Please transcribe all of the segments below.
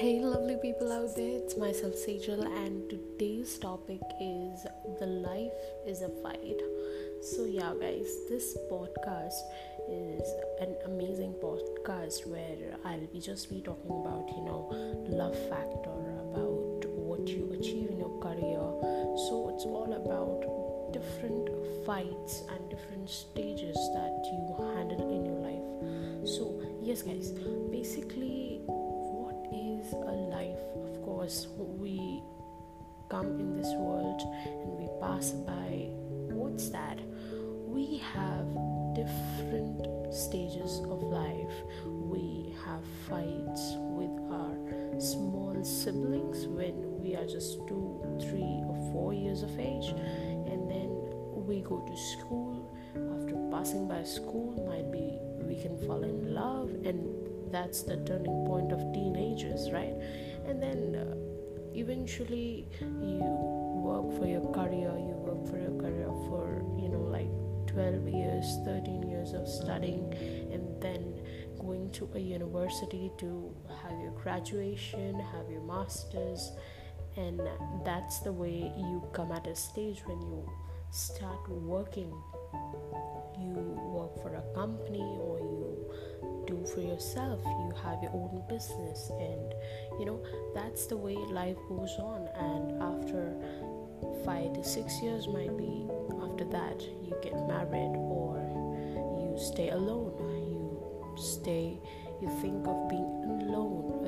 Hey, lovely people out there, it's myself Sejal, and today's topic is the life is a fight. So, yeah, guys, this podcast is an amazing podcast where I'll be just be talking about, you know, love factor, about what you achieve in your career. So, it's all about different fights and different stages that you handle in your life. So, yes, guys, basically a life. Of course, we come in this world and we pass by. What's that? We have different stages of life. We have fights with our small siblings when we are just two, three, or four years of age, and then we go to school. After passing by school, might be we can fall in love and that's the turning point of teenagers right? And then uh, eventually you work for your career you work for your career for you know like 12 years 13 years of studying and then going to a university to have your graduation have your masters and that's the way you come at a stage when you start working. You work for a company for yourself you have your own business and you know that's the way life goes on and after five to six years might be after that you get married or you stay alone. You stay you think of being alone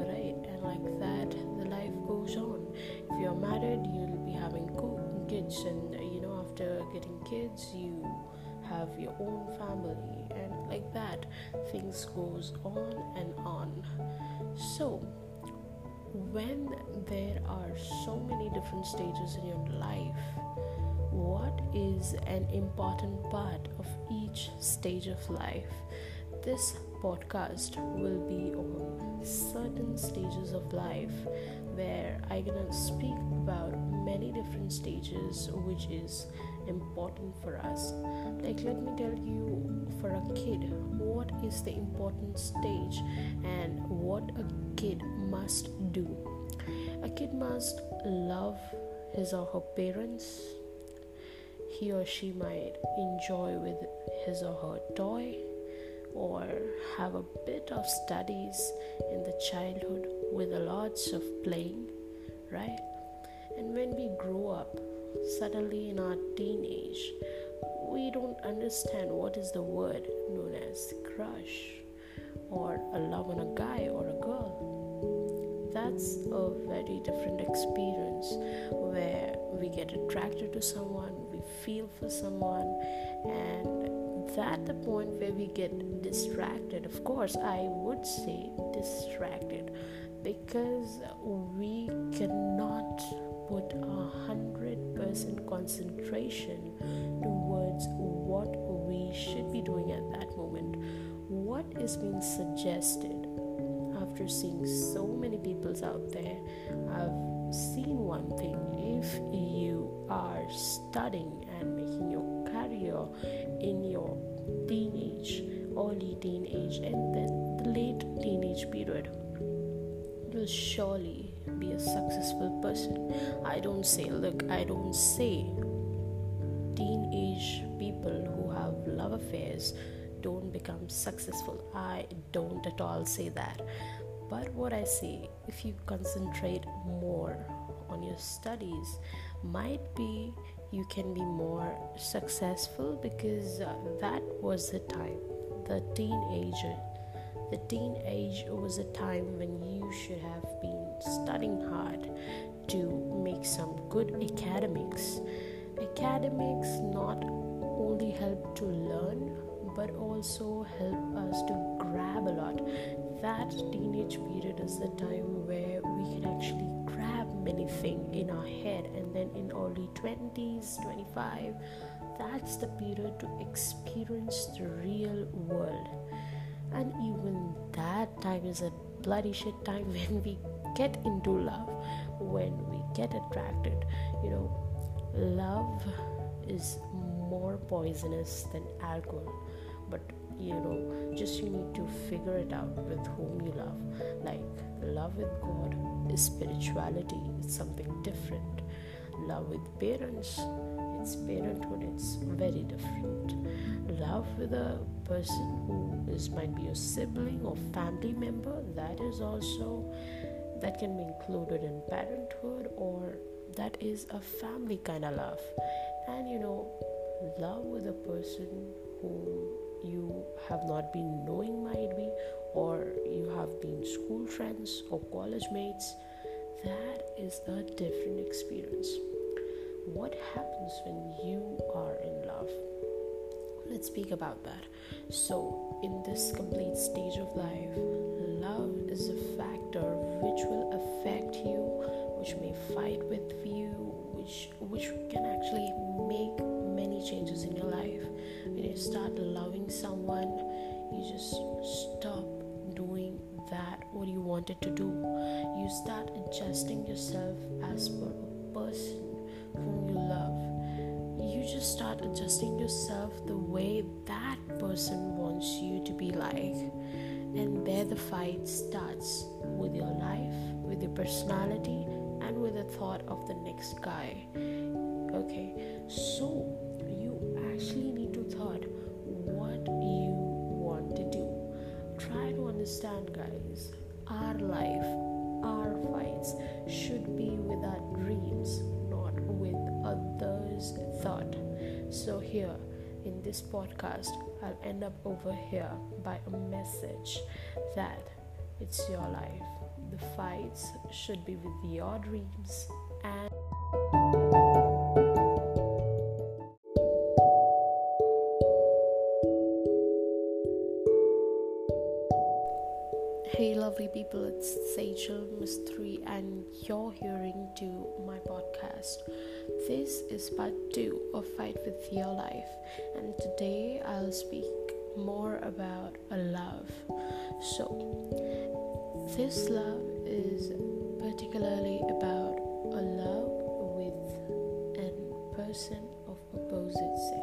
have your own family and like that things goes on and on. So when there are so many different stages in your life what is an important part of each stage of life? This podcast will be on certain stages of life where I'm gonna speak about many different stages, which is important for us. Like, let me tell you, for a kid, what is the important stage and what a kid must do. A kid must love his or her parents. He or she might enjoy with his or her toy or have a bit of studies in the childhood with a lots of playing, right? And when we grow up, suddenly in our teenage, we don't understand what is the word known as crush or a love on a guy or a girl. That's a very different experience where we get attracted to someone, we feel for someone, and that the point where we get distracted of course i would say distracted because we cannot put a hundred percent concentration towards what we should be doing at that moment. What is being suggested after seeing so many peoples out there? I've seen one thing. If you are studying and making your career in your teenage, early teenage, and then the late teenage period, you'll surely be a successful person. I don't say, look, I don't say teenage people who have love affairs don't become successful. I don't at all say that. But what I say, if you concentrate more on your studies, might be you can be more successful because uh, that was the time the teenager the teenage was a time when you should have been studying hard to make some good academics. Academics not only help to learn but also help us to grab a lot. That teenage period is the time where we can actually anything in our head and then in early 20s 25 that's the period to experience the real world. And even that time is a bloody shit time when we get into love when we get attracted you know love is more poisonous than alcohol but you know, just you need to figure it out with whom you love. Like, love with God is spirituality, it's something different. Love with parents, it's parenthood, it's very different. Love with a person who is might be a sibling or family member, that is also that can be included in parenthood or that is a family kind of love. And you know, love with a person whom you have not been knowing might be or you have been school friends or college mates that is a different experience. What happens when you are in love? Let's speak about that. So in this complete stage of life love is a factor which will affect you which may fight with you which which can actually make many changes in your life. When you start loving someone you just stop doing that what you wanted to do. You start adjusting yourself as per a person whom you love. You just start adjusting yourself the way that person wants you to be like and there the fight starts with your life with your personality and with the thought of the next guy. Okay so you actually need to thought what you want to do. Try to understand guys our life our fights should be with our dreams not with others thought. So here in this podcast i'll end up over here by a message that it's your life. The fights should be with your dreams and Hey, lovely people, it's Sejal Mistry, and you're hearing to my podcast. This is part two of Fight with Your Life, and today I'll speak more about a love. So, this love is particularly about a love with a person of opposite sex.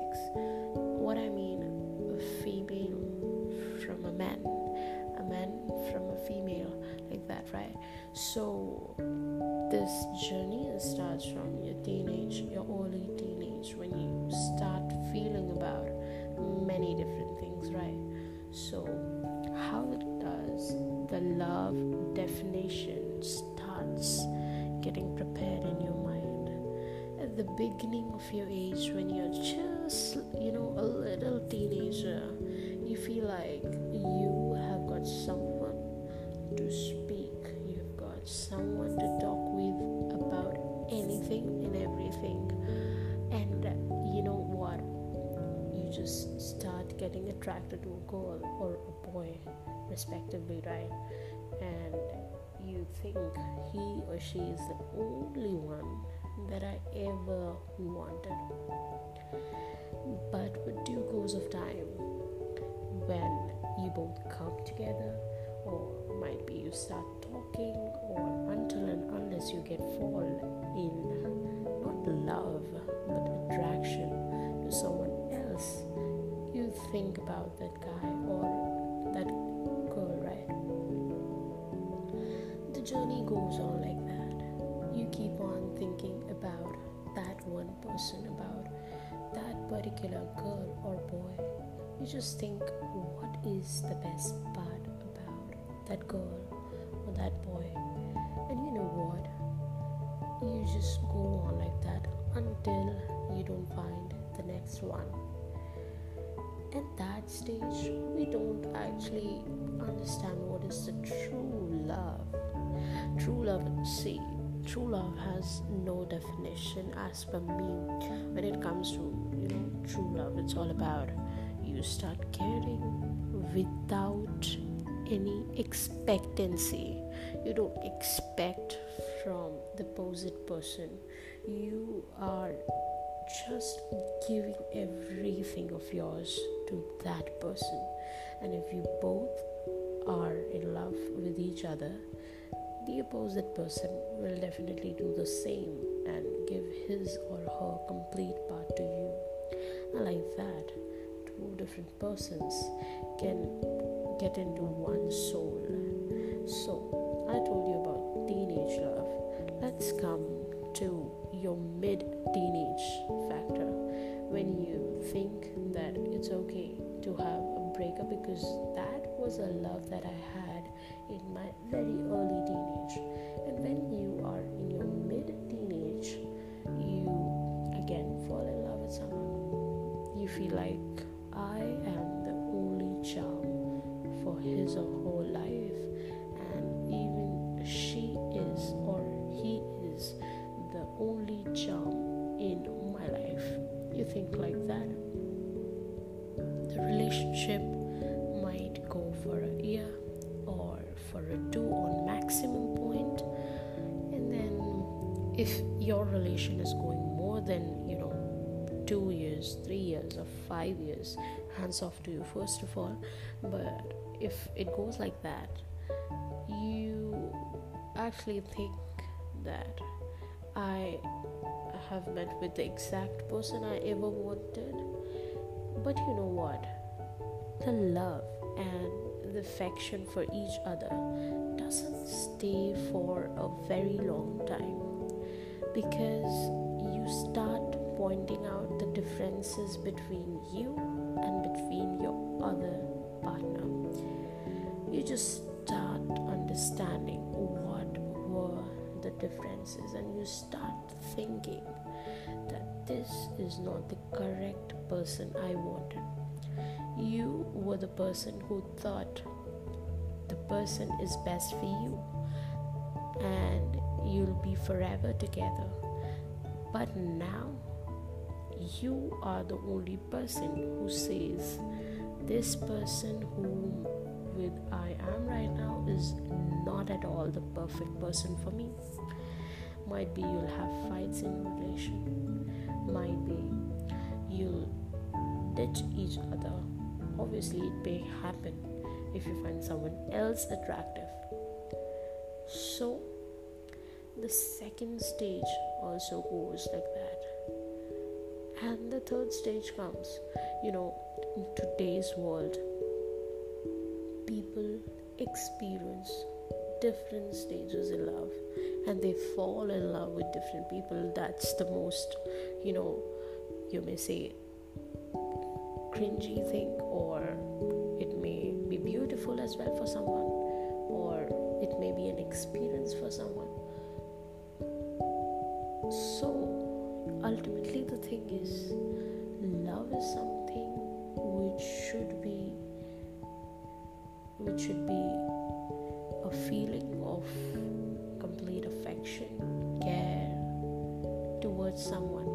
Starts from your teenage your early teenage when you start feeling about many different things right? So how does the love definition starts getting prepared in your mind? At the beginning of your age when you're just you know a girl or a boy, respectively, right? And you think he or she is the only one that I ever wanted. But with due course of time, when you both come together, or might be you start talking, or until and unless you get fall in not love but think about that guy or that girl, right? The journey goes on like that. You keep on thinking about that one person, about that particular girl or boy. You just think what is the best part about that girl or that boy. And you know what? You just go on like that until you don't find the next one. At that stage, we don't actually understand what is the true love. True love, see, true love has no definition as per me. When it comes to, you know, true love, it's all about you start caring without any expectancy. You don't expect from the opposite person. You are just giving everything of yours to that person. And if you both are in love with each other, the opposite person will definitely do the same and give his or her complete part to you. And like that, two different persons can get into one soul. So, I told you about teenage love. Let's come to your mid teenage factor when you think that it's okay to have a breakup because that was a love that I had in my very early teenage. And when you are in your mid teenage, you again fall in love with someone. You feel like I am the only charm for his or five years, hands off to you first of all. But if it goes like that, you actually think that I have met with the exact person I ever wanted. But you know what? The love and the affection for each other doesn't stay for a very long time because you start pointing differences between you and between your other partner. You just start understanding what were the differences and you start thinking that this is not the correct person I wanted. You were the person who thought the person is best for you and you'll be forever together. But now you are the only person who says this person whom with I am right now is not at all the perfect person for me. Might be you'll have fights in relation. Might be you'll ditch each other. Obviously, it may happen if you find someone else attractive. So, the second stage also goes like that and the third stage comes you know in today's world people experience different stages in love and they fall in love with different people. That's the most you know you may say cringy thing or it may be beautiful as well for someone or it may be an experience for someone. So ultimately the thing is love is something which should be which should be a feeling of complete affection care towards someone.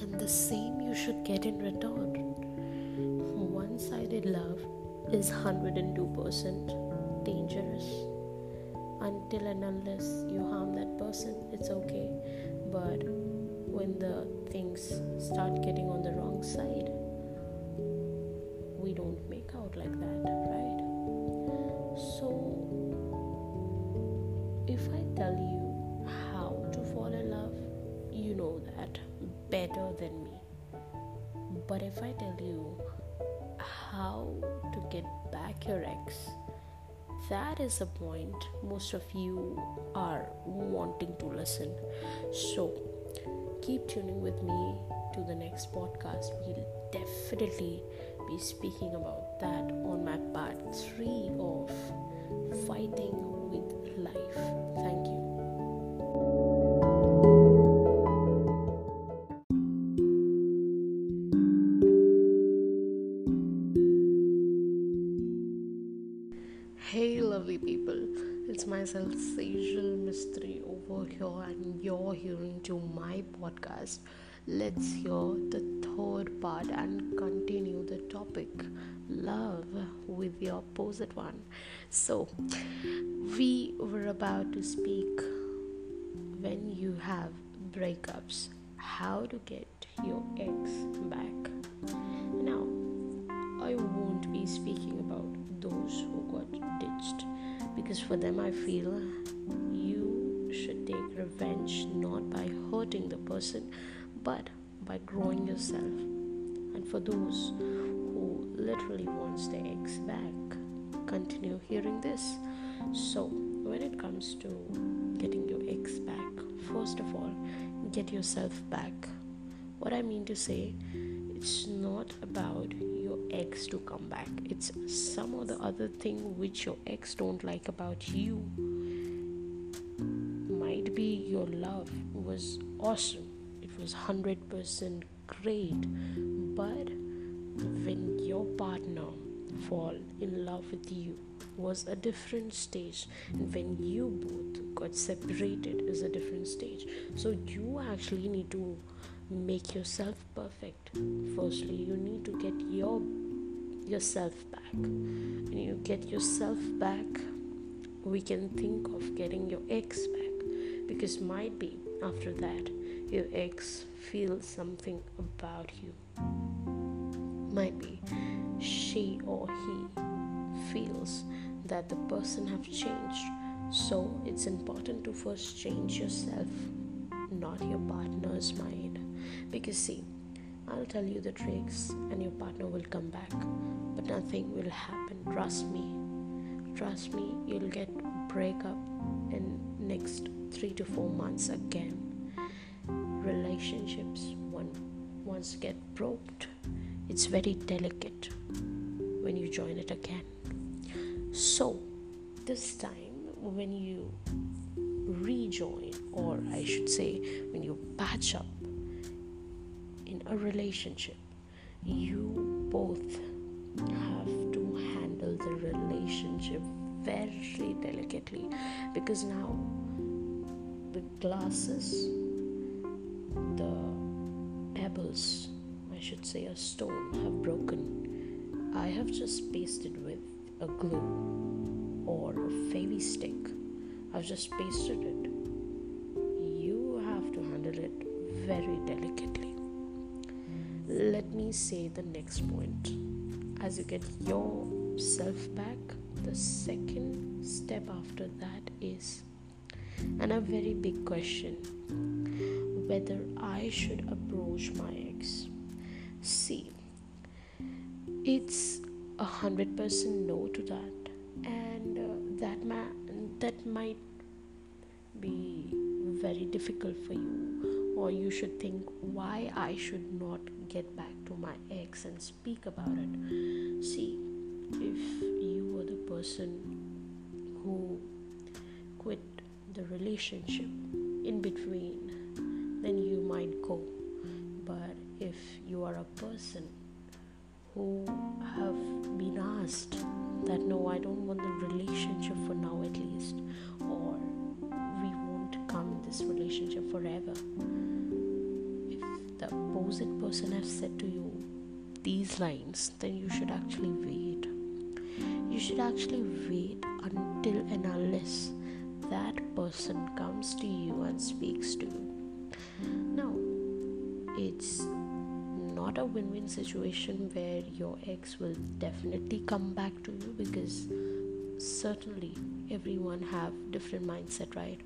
And the same you should get in return. One-sided love is 102% dangerous. Until and unless you harm that person it's okay but when the things start getting on the wrong side is a point most of you are wanting to listen. So keep tuning with me to the next podcast. We'll definitely be speaking about that on my part three of fighting with life. Thank you. Let's hear the third part and continue the topic love with the opposite one. So, we were about to speak when you have breakups, how to get your ex back. Now, I won't be speaking about those who got ditched because for them I feel should take revenge not by hurting the person but by growing yourself and for those who literally wants their ex back, continue hearing this. So, when it comes to getting your ex back, first of all, get yourself back. What I mean to say, it's not about your ex to come back. It's some of the other thing which your ex don't like about you. Your love was awesome. It was 100% great. But when your partner fall in love with you was a different stage. And when you both got separated is a different stage. So you actually need to make yourself perfect. Firstly you need to get your yourself back. When you get yourself back we can think of getting your ex back because might be after that your ex feels something about you. Might be she or he feels that the person have changed. So it's important to first change yourself not your partner's mind. Because see i'll tell you the tricks and your partner will come back but nothing will happen. Trust me. Trust me you'll get breakup in next 3 to 4 months again. Relationships one once get broke it's very delicate when you join it again. So, this time when you rejoin, or I should say, when you patch up in a relationship, you both have to handle the relationship very delicately because now the glasses, the pebbles, I should say, a stone have broken. I have just pasted with a glue or a Fevistik. I've just pasted it. You have to handle it very delicately. Let me say the next point. As you get yourself back, the second step after that is, and a very big question whether I should approach my ex. See, it's a hundred percent no to that, and uh, that ma- that might be very difficult for you, or you should think why I should not get back to my ex and speak about it. See, if you were the person who the relationship in between, then you might go. But if you are a person who have been asked that no, I don't want the relationship for now at least, or we won't come in this relationship forever. If the opposite person has said to you these lines, then you should actually wait. You should actually wait until and unless that person comes to you and speaks to you. Now, it's not a win win situation where your ex will definitely come back to you because certainly everyone have different mindset right?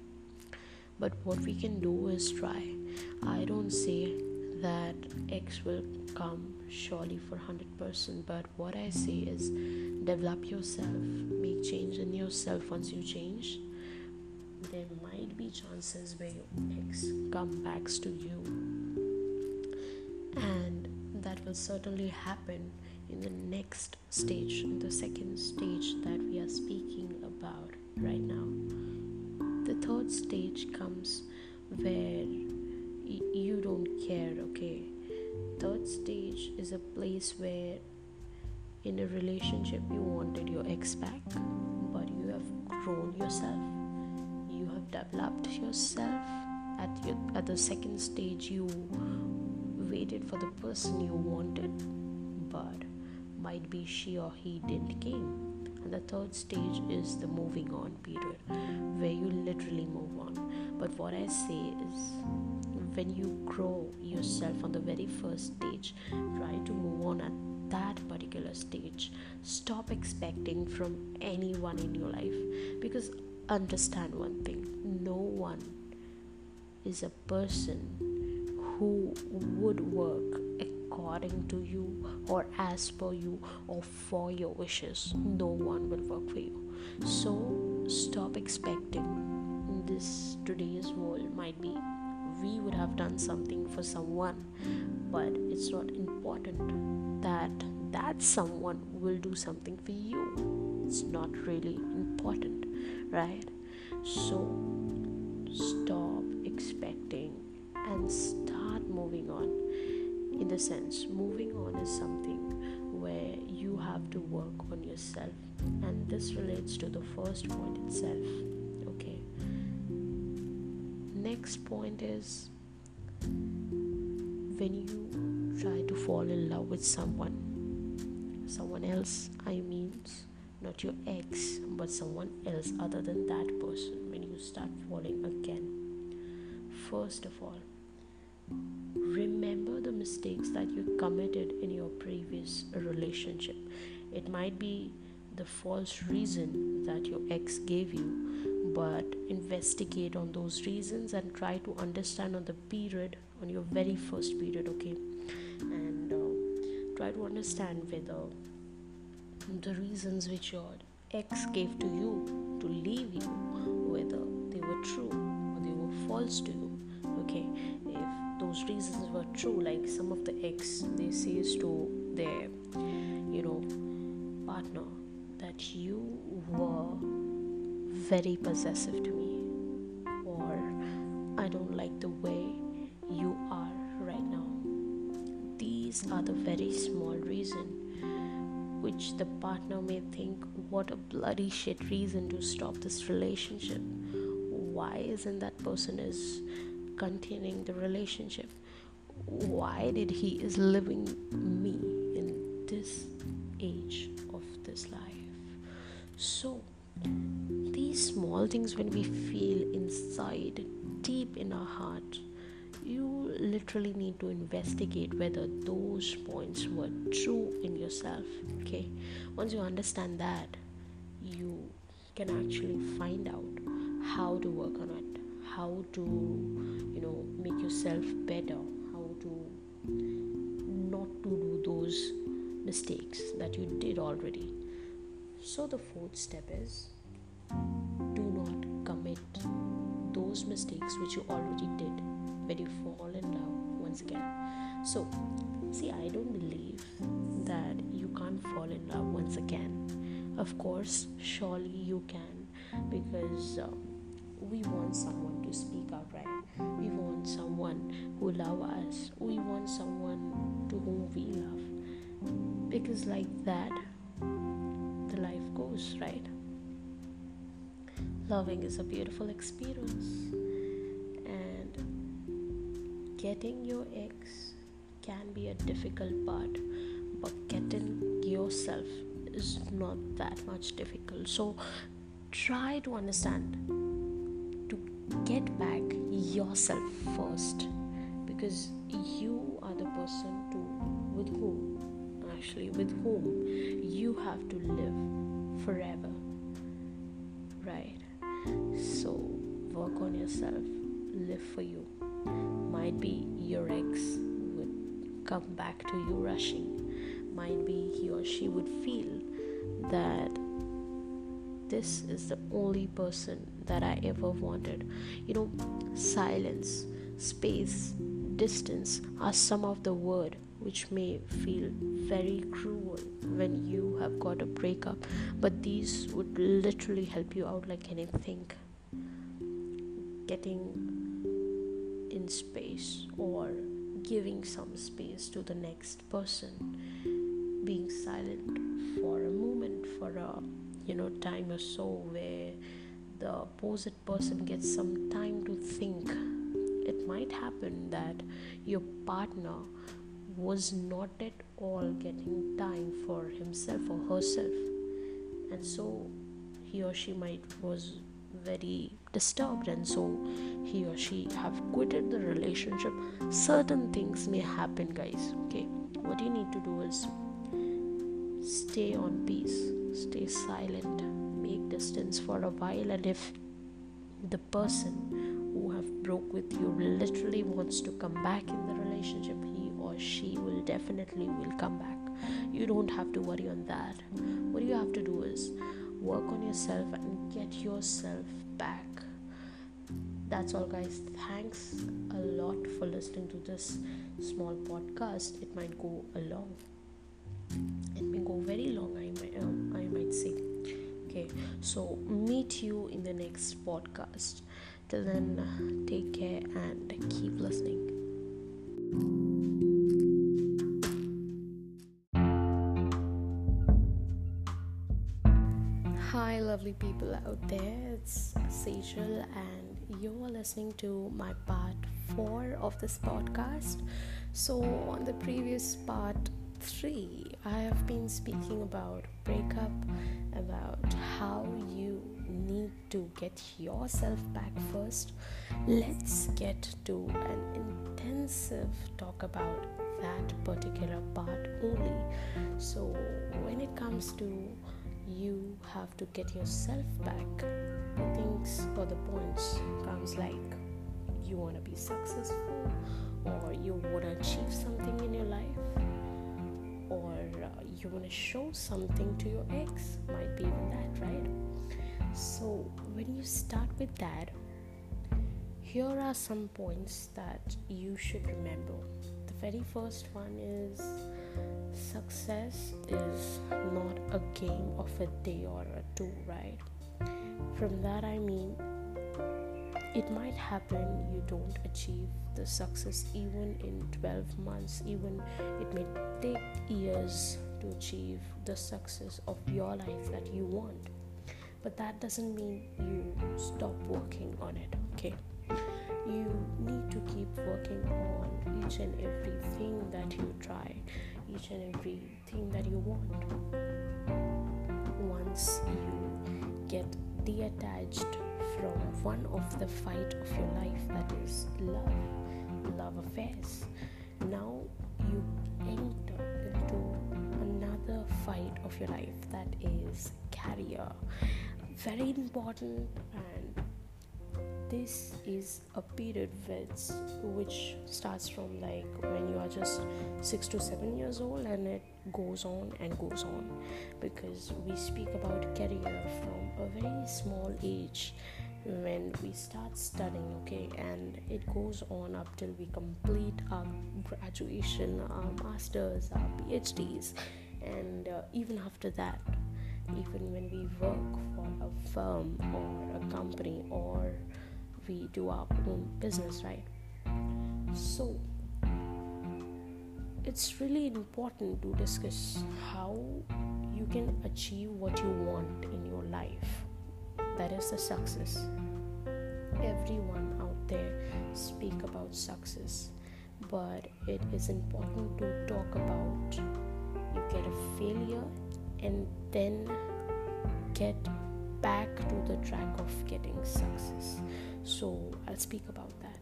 But what we can do is try. I don't say that x will come surely for 100% but what i say is develop yourself make change in yourself once you change chances where your ex come backs to you and that will certainly happen in the next stage, in the second stage that we are speaking about right now. The third stage comes where you don't care, okay? Third stage is a place where in a relationship you wanted your ex back, but you have grown yourself, developed yourself. At, your, at the second stage, you waited for the person you wanted, but might be she or he didn't came. And the third stage is the moving on period, where you literally move on. But what I say is, when you grow yourself on the very first stage, try to move on at that particular stage. Stop expecting from anyone in your life because understand one thing. No one is a person who would work according to you or as per you or for your wishes. No one will work for you. So stop expecting this today's world might be we would have done something for someone but it's not important that that someone will do something for you. It's not really important right? So stop expecting and start moving on. In the sense moving on is something where you have to work on yourself. And this relates to the first point itself okay? Next point is when you try to fall in love with someone someone else i mean not your ex but someone else other than that person when you start falling again first of all remember the mistakes that you committed in your previous relationship. It might be the false reason that your ex gave you, but investigate on those reasons and try to understand on the period, on your very first period, okay? And uh, try to understand whether the reasons which your ex gave to you to leave you, whether they were true or they were false to you, okay? If those reasons were true like some of the ex they says to their you know partner that you were very possessive to me which the partner may think what a bloody shit reason to stop this relationship. Why isn't that person is continuing the relationship? Why did he is living me in this age of this life? So these small things when we feel inside deep in our heart you literally need to investigate whether those points were true in yourself okay? Once you understand that you can actually find out how to work on it how to you know make yourself better how to not to do those mistakes that you did already. So the fourth step is do not commit those mistakes which you already did when you fall in love once again. So see i don't believe that you can't fall in love once again. Of course surely you can because uh, we want someone to speak out right. We want someone who love us. We want someone to whom we love. Because like that the life goes right? Loving is a beautiful experience getting your ex can be a difficult part but getting yourself is not that much difficult. So try to understand to get back yourself first because you are the person to with whom actually with whom you have to live forever right? So work on yourself live for you might be your ex would come back to you rushing might be he or she would feel that this is the only person that I ever wanted. You know, silence, space, distance are some of the word which may feel very cruel when you have got a breakup, but these would literally help you out like anything. Getting in space or giving some space to the next person, being silent for a moment, for a you know time or so where the opposite person gets some time to think. It might happen that your partner was not at all getting time for himself or herself. And so he or she might was very disturbed and so he or she have quitted the relationship. Certain things may happen guys okay? What you need to do is stay on peace stay silent make distance for a while and if the person who have broke with you literally wants to come back in the relationship he or she will definitely will come back. You don't have to worry on that. What you have to do is work on yourself and get yourself that's all guys. Thanks a lot for listening to this small podcast. It might go along it may go very long i might um, i might say. Okay so meet you in the next podcast. Till then take care and keep listening. Hi, lovely people out there. It's Sejal, and you are listening to my part four of this podcast. So, on the previous part three, I have been speaking about breakup, about how you need to get yourself back first. Let's get to an intensive talk about that particular part only. So, when it comes to you have to get yourself back. The things or the points comes like you want to be successful or you want to achieve something in your life or uh, you want to show something to your ex might be even that right? So when you start with that here are some points that you should remember. The very first one is success is not a game of a day or a two, right? From that, I mean, it might happen you don't achieve the success even in 12 months, even it may take years to achieve the success of your life that you want. But that doesn't mean you stop working on it, okay? You need to keep working on each and everything that you try each and everything that you want. Once you get detached from one of the fight of your life that is love, love affairs, now you enter into another fight of your life that is career. Very important and this is a period which starts from like when you are just 6 to 7 years old and it goes on and goes on. Because we speak about career from a very small age when we start studying okay? And it goes on up till we complete our graduation our masters our phds and uh, even after that even when we work for a firm or a company or we do our own business, right? So, it's really important to discuss how you can achieve what you want in your life. That is the success. Everyone out there speak about success, but it is important to talk about you get a failure and then get back to the track of getting success so i'll speak about that.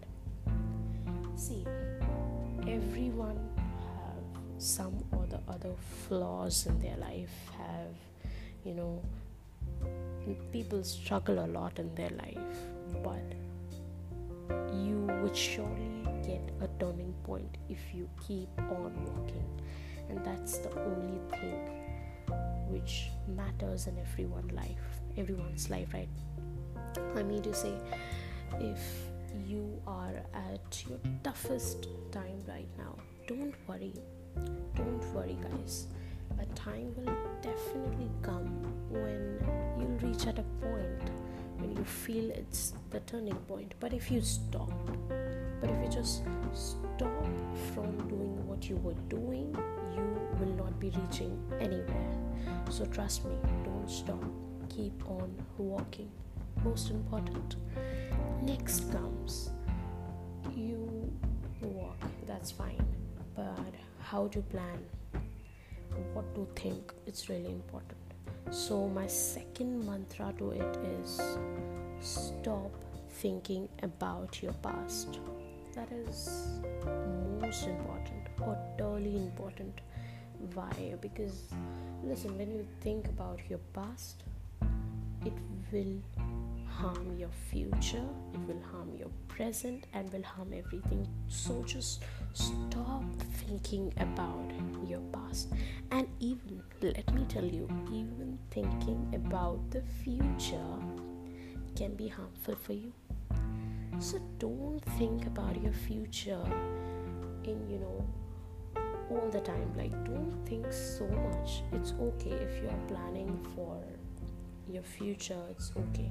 See everyone have some or the other flaws in their life have you know people struggle a lot in their life but you would surely get a turning point if you keep on walking. And that's the only thing which matters in everyone's life everyone's life right? I mean to say if you are at your toughest time right now, don't worry. Don't worry, guys. A time will definitely come when you'll reach at a point when you feel it's the turning point. But if you stop, but if you just stop from doing what you were doing, you will not be reaching anywhere. So trust me, don't stop. Keep on walking. Most important. Next comes you walk that's fine. But how to plan? What to think? It's really important. So my second mantra to it is stop thinking about your past. That is most important or totally important. Why? Because listen when you think about your past it will harm your future, it will harm your present, and will harm everything. So just stop thinking about your past. And even, let me tell you, even thinking about the future can be harmful for you. So don't think about your future in, you know, all the time. Like, don't think so much. It's okay if you're planning for your future, it's okay.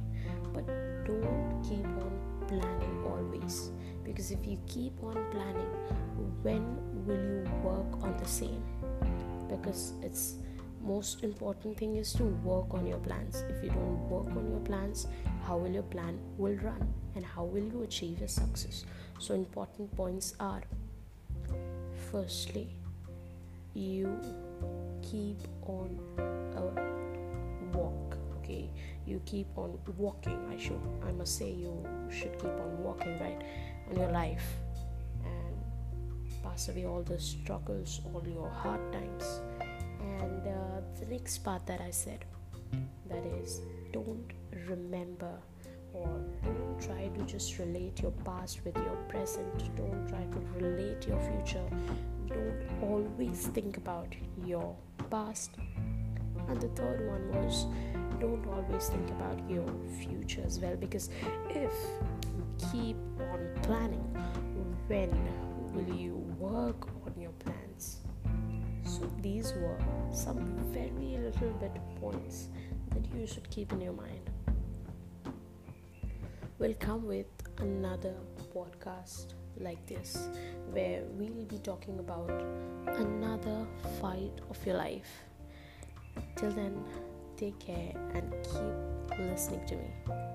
But don't keep on planning always. Because if you keep on planning, when will you work on the same? Because it's most important thing is to work on your plans if you don't work on your plans how will your plan will run and how will you achieve your success so important points are firstly you keep on walk okay you keep on walking. I should i must say you should keep on walking right on your life. And pass away all the struggles all your hard times. And uh, the next part that i said that is don't remember or don't try to just relate your past with your present. Don't try to relate your future. Don't always think about your past. And the third one was don't always think about your future as well because if you keep on planning, when will you work on your plans? So these were some very little bit points that you should keep in your mind. We'll come with another podcast like this, where we'll be talking about another fight of your life. Till then, take care and keep listening to me.